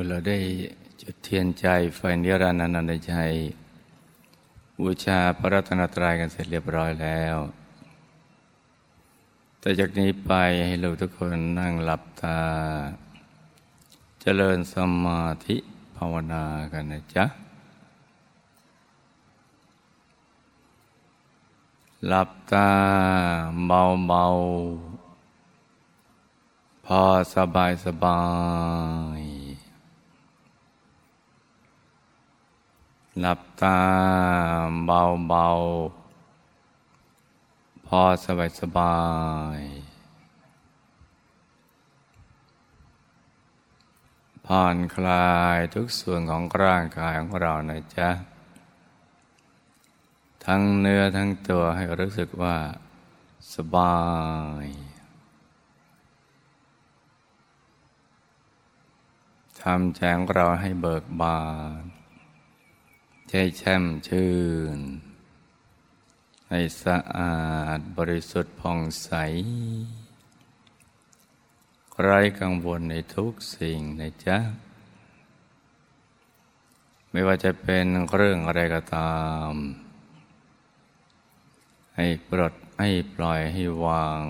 มื่อเราได้จุดเทียนใจไฟนิรันดร์นันตชัยบูชาพระรัตนตรัยกันเสร็จเรียบร้อยแล้ว แต่จากนี้ไปให้เราทุกคนนั่งหลับตา เจริญสมาธิภาวนากันนะจ๊ะ หลับตาเบาเบาพอสบายสบาย หลับตาเบาเบาพอสบายสบาย ผ่อนคลายทุกส่วนของร่างกายของเรานะจ๊ะ ทั้งเนื้อทั้งตัวให้รู้สึกว่า สบาย ทำแจงเราให้เบิกบาน ใจแช่มชื่น ให้สะอาดบริสุทธิ์ผ่องใส ไร้กังวลในทุกสิ่งในจ๊ะ ไม่ว่าจะเป็นเรื่องอะไรก็ตาม ให้ปลดให้ปล่อยให้วาง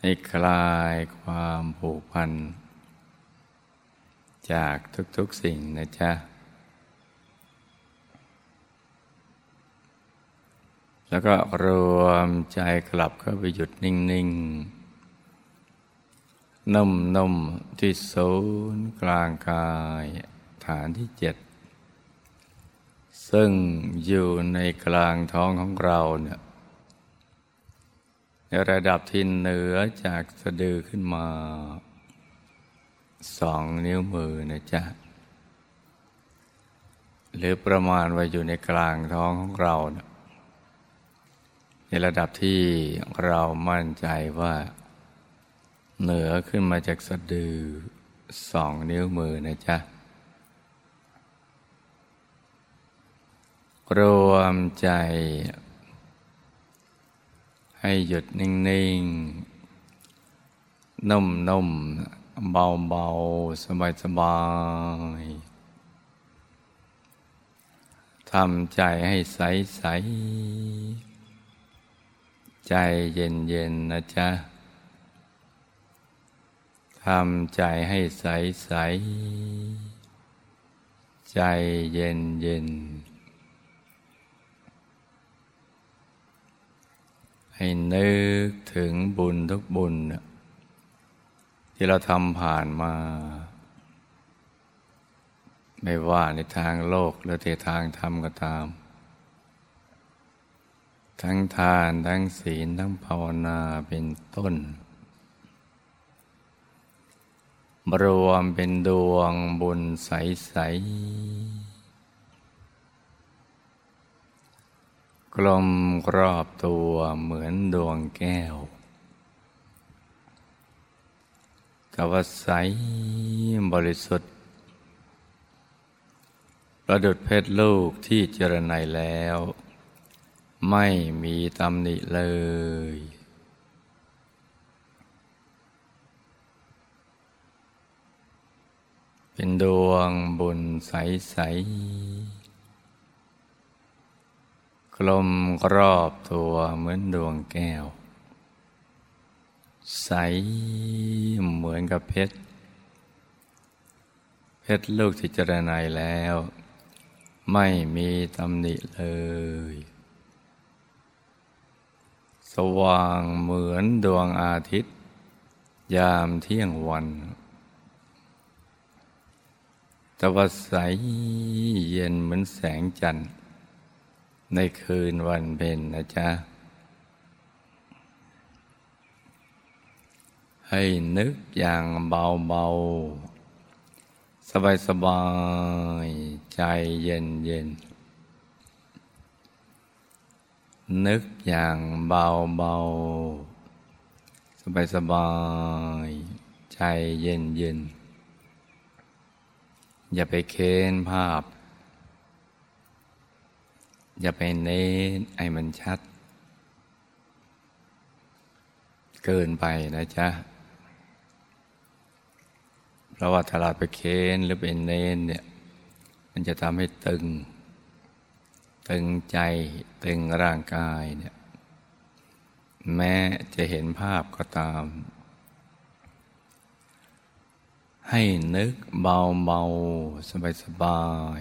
ให้คลายความผูกพัน จากทุกๆสิ่งนะจ๊ะ แล้วก็รวมใจกลับเข้าไปหยุดนิ่ง ๆนุ่มๆที่ศูนย์กลางกายฐานที่เจ็ด ซึ่งอยู่ในกลางท้องของเราเนี่ยในระดับที่เหนือจากสะดือขึ้นมาสองนิ้วมือนะจ๊ะ หรือประมาณว่าอยู่ในกลางท้องของเราเนี่ย ระดับที่เรามั่นใจว่า เหนือขึ้นมาจากสะดือสองนิ้วมือนะจ๊ะ รวมใจ ให้หยุดนิ่ง ๆ นุ่ม ๆ เบา ๆ สบาย ๆทำใจให้ใส ๆ ใจเย็นเย็นนะจ๊ะทำใจให้ใสใส ใจเย็นเย็น ให้นึกถึงบุญทุกบุญ ที่เราทำผ่านมา ไม่ว่าในทางโลกหรือในทางธรรมก็ตาม ทั้งทาน ทั้งศีล ทั้งภาวนาเป็นต้น รวมเป็นดวงบุญใส ๆ กลมกรอบตัวเหมือนดวงแก้วแต่ว่าใสบริสุทธิ์ ประดุดเพชรลูกที่เจรไนแล้ว ไม่มีตำหนิเลย เป็นดวงบุญใส ๆ กลมรอบตัวเหมือนดวงแก้ว ใสเหมือนกับเพชร เพชรลูกที่เจรนายแล้ว ไม่มีตำหนิเลย สว่างเหมือนดวงอาทิตย์ ยามเที่ยงวันตะวันใสเย็นเหมือนแสงจันทร์ ในคืนวันเพ็ญนะจ๊ะ ให้นึกอย่างเบาๆ สบายๆ ใจเย็นเย็ นึกอย่างเบาเบาสบายสบายใจเย็นเย็น อย่าไปเค้นภาพ อย่าไปเน้นไอ้มันชัด เกินไปนะจ๊ะ เพราะว่าถ้าเราไปเค้นหรือเป็นเน้นเนี่ย มันจะทำให้ตึง ตึงใจตึงร่างกายเนี่ยแม้จะเห็นภาพก็ตาม ให้นึกเบาเบาสบายสบาย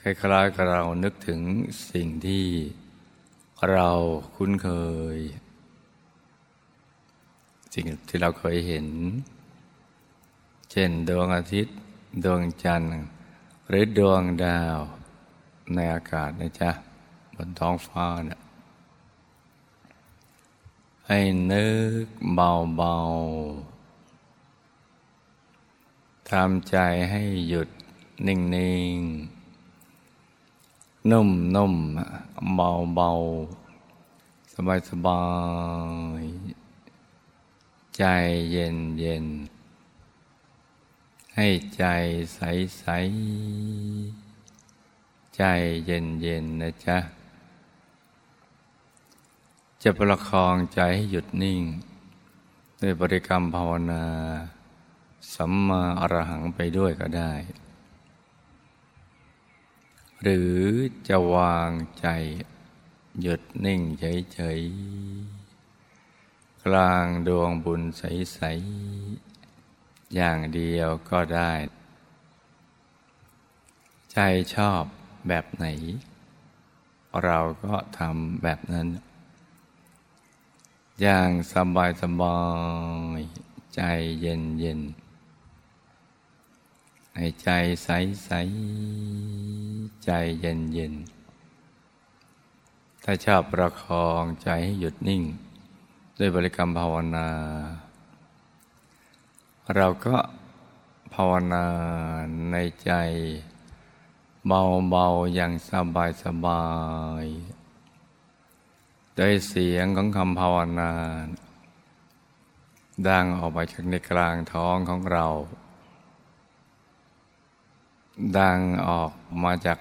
คล้ายๆกับเรานึกถึงสิ่งที่เราคุ้นเคย สิ่งที่เราเคยเห็น เช่นดวงอาทิตย์ ดวงจันทร์ หรือดวงดาว ในอากาศนะจ๊ะ บนท้องฟ้าเนะี่ยให้นึกเบาๆทำใจให้หยุดนิ่งๆ นุ่มนุ่มเบาเบาสบายสบายใจเย็นเย็นให้ใจใสใส ใจเย็นเย็นนะจ๊ะ จะประคองใจให้หยุดนิ่ง ด้วยบริกรรมภาวนา สัมมาอรหังไปด้วยก็ได้ หรือจะวางใจ หยุดนิ่งเฉยๆ กลางดวงบุญใส ๆ อย่างเดียวก็ได้ ใจชอบ แบบไหน เราก็ทำแบบนั้น อย่างสบายสบายใจเย็นเย็นให้ใจใสใสใจเย็นเย็นถ้าชอบประคองใจให้หยุดนิ่ง ด้วยบริกรรมภาวนา เราก็ภาวนาในใจ เบาๆอย่างสบายสบายโดยเสียงของคำภาวนาดังออกมาจากในกลางท้องของเรา ดังออกมาจาก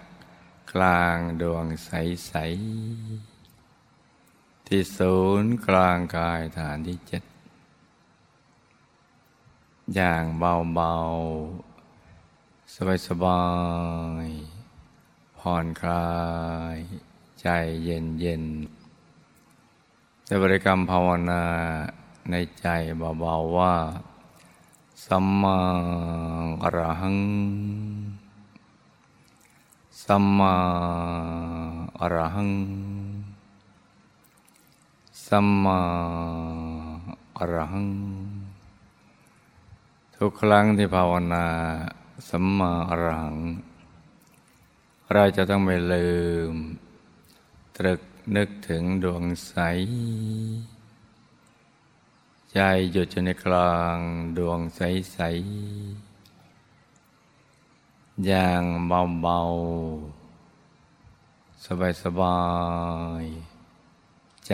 กลางดวงใส ๆ ที่ศูนย์กลางกายฐานที่เจ็ด อย่างเบา ๆ สบาย ๆ ผ่อนคลาย ใจเย็นๆแต่บริกรรมภาวนาในใจเบาๆว่า สัมมาอรหัง สัมมาอรหัง สัมมาอรหัง ทุกครั้งที่ภาวนา สัมมาอรหัง เราจะต้องไม่ลืม ตรึกนึกถึงดวงใส ใจหยุดอยู่ในกลางดวงใสใสอย่างเบาๆ สบายๆ ใจ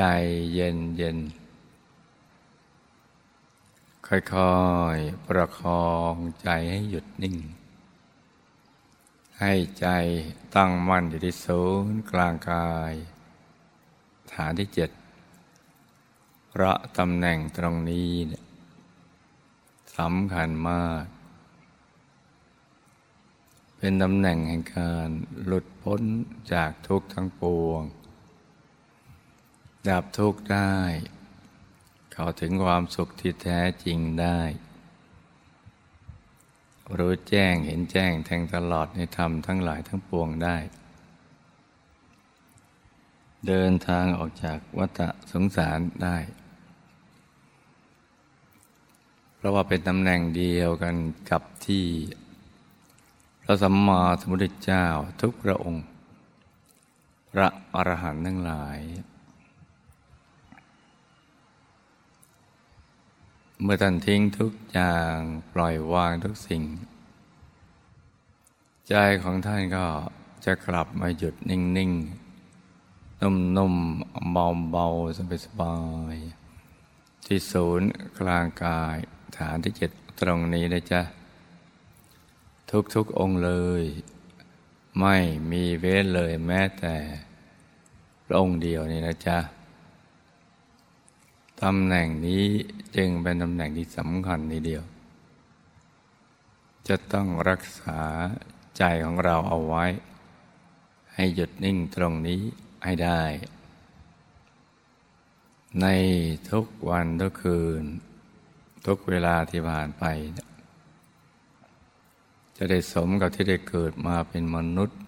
เย็นเย็นค่อยๆ ประคองใจให้หยุดนิ่ง ให้ใจตั้งมั่นอยู่ที่ศูนย์กลางกาย ฐานที่เจ็ดพระตำแหน่งตรงนี้สำคัญมาก เป็นตำแหน่งแห่งการหลุดพ้นจากทุกข์ทั้งปวง ดับทุกข์ได้ เข้าถึงความสุขที่แท้จริงได้ รู้แจ้งเห็นแจ้งแทงตลอดในธรรมทั้งหลายทั้งปวงได้ เดินทางออกจากวัฏสงสารได้ เพราะว่าเป็นตำแหน่งเดียวกันกับที่พระสัมมาสัมพุทธเจ้าทุกพระองค์ พระอรหันต์ทั้งหลาย เมื่อท่านทิ้งทุกอย่างปล่อยวางทุกสิ่ง ใจของท่านก็จะกลับมาหยุดนิ่งๆนุ่มๆเบาๆสบายๆที่ศูนย์กลางกายฐานที่เจ็ดตรงนี้นะจ๊ะ ทุกๆองค์เลย ไม่มีเว้นเลยแม้แต่พระองค์เดียวนี่นะจ๊ะ ตำแหน่งนี้จึงเป็นตำแหน่งที่สำคัญทีเดียว จะต้องรักษาใจของเราเอาไว้ ให้หยุดนิ่งตรงนี้ให้ได้ ในทุกวันทุกคืน ทุกเวลาที่ผ่านไป จะได้สมกับที่ได้เกิดมาเป็นมนุษย์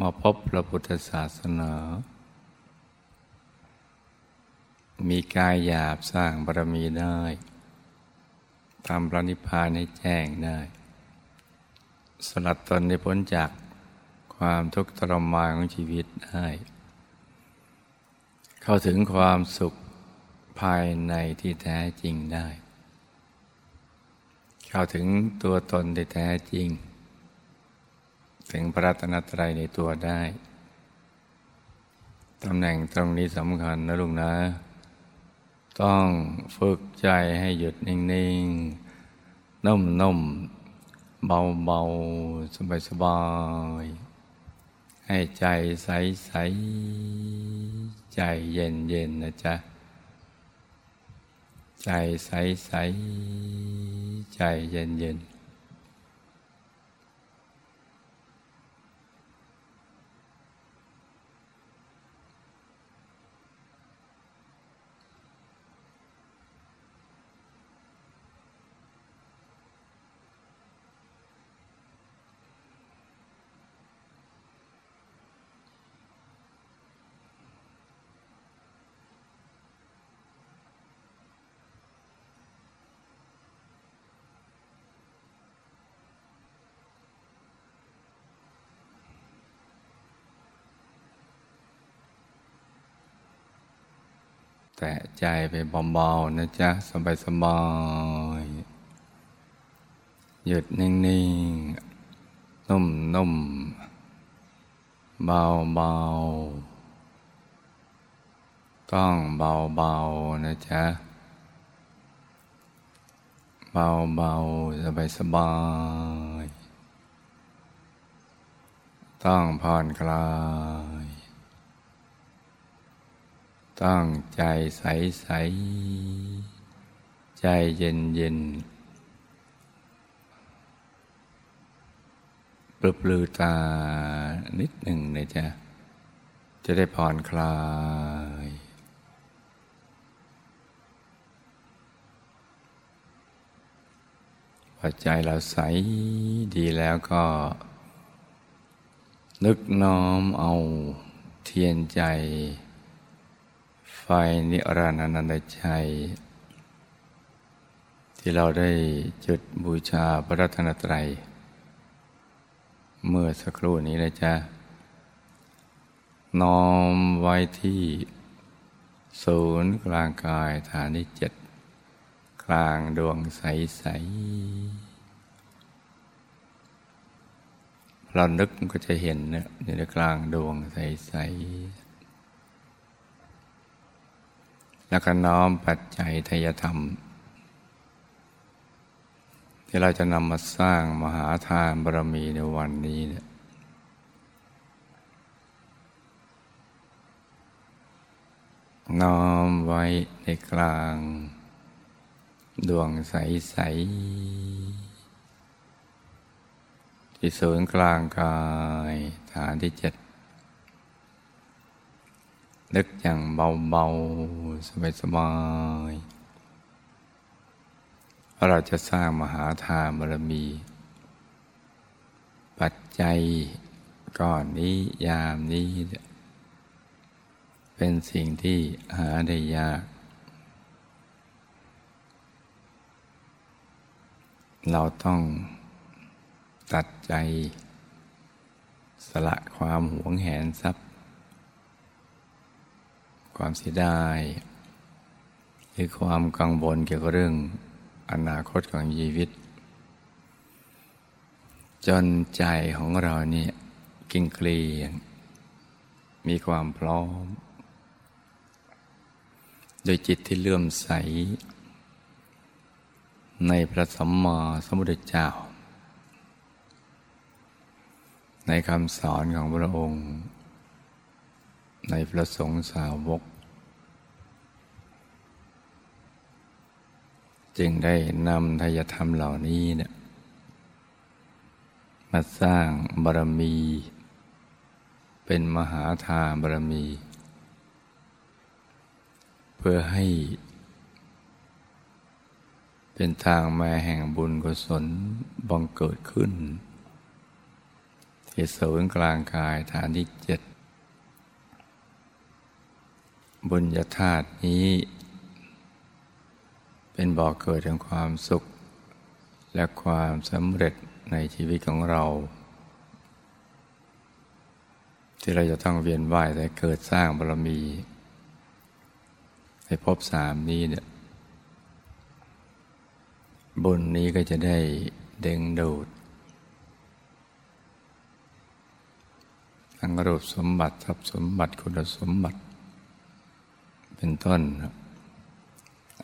มาพบพระพุทธศาสนา มีกายหยาบสร้างบารมีได้ทำพระนิพพานให้แจ้งได้ สลัดตนในพ้นจากความทุกข์ทรมานของชีวิตได้ เข้าถึงความสุขภายในที่แท้จริงได้ เข้าถึงตัวตนที่แท้จริง ถึงพระรัตนตรัยในตัวได้ ตำแหน่งตรงนี้สำคัญนะลุงนะ ต้องฝึกใจให้หยุดนิ่งๆ นุ่มๆ เบาๆ สบายๆ ให้ใจใสๆ ใจเย็นๆ นะจ๊ะ ใจใสๆ ใจเย็นๆ แต่ใจไปเบาๆนะจ๊ะ สบายๆหยุดนิ่งๆ นุ่มๆ เบาๆ ต้องเบาๆ นะจ๊ะ เบาๆ สบายๆต้องผ่อนคลาย ตั้งใจใสใสใจเย็นเย็นปลือปลือตานิดหนึ่งนะจ๊ะ จะได้ผ่อนคลาย พอใจเราใสดีแล้วก็ นึกน้อมเอาเทียนใจ ไฟนิรันดรนันตชัย ที่เราได้จุดบูชาพระรัตนตรัย เมื่อสักครู่นี้นะจ๊ะ น้อมไว้ที่ศูนย์กลางกายฐานที่เจ็ดกลางดวงใส ๆ เรานึกก็จะเห็นเนี่ยในกลางดวงใส ๆ แล้วก็น้อมปัจจัยทยธรรม ที่เราจะนำมาสร้างมหาทานบารมีในวันนี้เนี่ยน้อมไว้ในกลาง ดวงใส ๆ ที่ศูนย์กลางกายฐานที่เจ็ด นึกอย่างเบาๆ สบายๆว่าเราจะสร้างมหาทานบารมี ปัจจัยก่อนนี้ยามนี้ เป็นสิ่งที่หาได้ยาก เราต้องตัดใจ สละความหวงแหนทรัพย์ ความเสียดายหรือความกังวลเกี่ยวกับเรื่องอนาคตของชีวิต จนใจของเราเนี่ยกิ่งเกลียงมีความพร้อม โดยจิตที่เลื่อมใส ในพระสัมมาสัมพุทธเจ้า ในคำสอนของพระองค์ ในพระสงฆ์สาวก จึงได้นำทายธรรมเหล่านี้เนี่ยมาสร้างบารมี เป็นมหาทานบารมี เพื่อให้ เป็นทางมาแห่งบุญกุศลบังเกิดขึ้น ที่ศูนย์กลางกายฐานที่เจ็ด บุญญาธาตุนี้ เป็นบ่อกเกิดแห่งความสุข และความสำเร็จในชีวิตของเรา ที่เราจะต้องเวียนว่ายแต่เกิดสร้างบารมี ในภพสามนี้เนี่ยบุญนี้ก็จะได้เด้งดูดทั้งรูปสมบัติทรัพย์สมบัติคุณสมบัติ เป็นต้น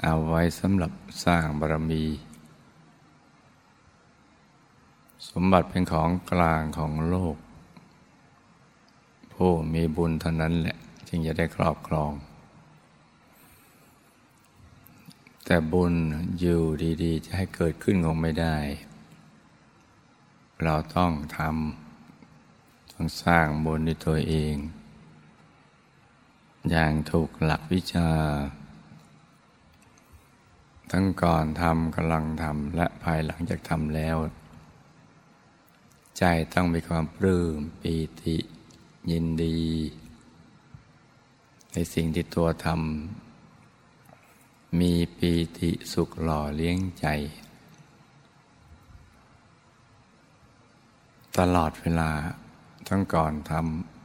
เอาไว้สำหรับสร้างบารมี สมบัติเป็นของกลางของโลก ผู้มีบุญเท่านั้นแหละ จึงจะได้ครอบครอง แต่บุญอยู่ดีๆ จะให้เกิดขึ้นคงไม่ได้ เราต้องทำต้องสร้างบุญในตัวเอง อย่างถูกหลักวิชา ทั้งก่อนทำกำลังทำและภายหลังจากทำแล้ว ใจต้องมีความปลื้มปีติ ยินดี ในสิ่งที่ตัวทำมีปีติสุขหล่อเลี้ยงใจ ตลอดเวลาทั้งก่อนทำ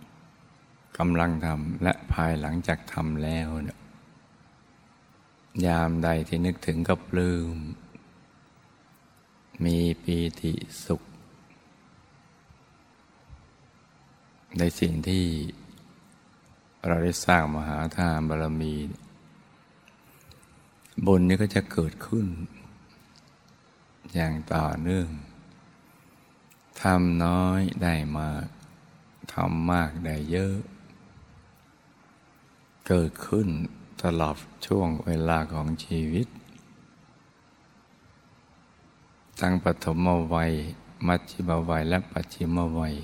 กำลังทำและภายหลังจากทำแล้วเนี่ยยามใดที่นึกถึงก็ปลื้ม มีปีติสุข ในสิ่งที่เราได้สร้างมหาทานบารมีบุญนี้ก็จะเกิดขึ้น อย่างต่อเนื่องทำน้อยได้มาก ทำมากได้เยอะ เกิดขึ้นตลอดช่วงเวลาของชีวิต ตั้งปฐมวัย มัชชิมวัย และปัจฉิมวัย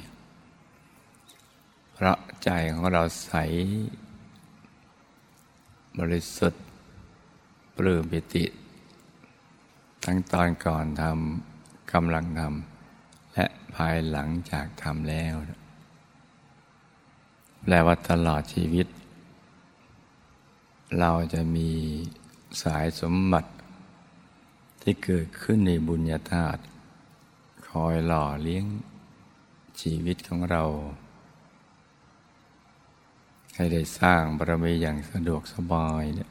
พระใจของเราใส บริสุทธิ์ปลื้มปิติ ทั้งตอนก่อนทำกำลังทำและภายหลังจากทำแล้วแปลว่าตลอดชีวิต เราจะมีสายสมบัติ ที่เกิดขึ้นในบุญญาธาตุคอยหล่อเลี้ยงชีวิตของเรา ให้ได้สร้างบารมีอย่างสะดวกสบายเนี่ย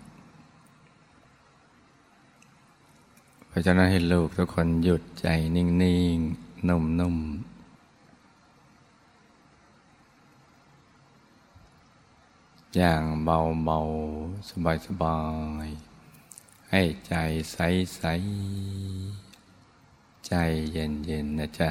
เพราะฉะนั้นให้ลูกทุกคนหยุดใจนิ่งๆ นุ่มๆอย่างเบาเบา สบายสบาย ให้ใจใสใส ใจเย็นเย็นนะจ๊ะ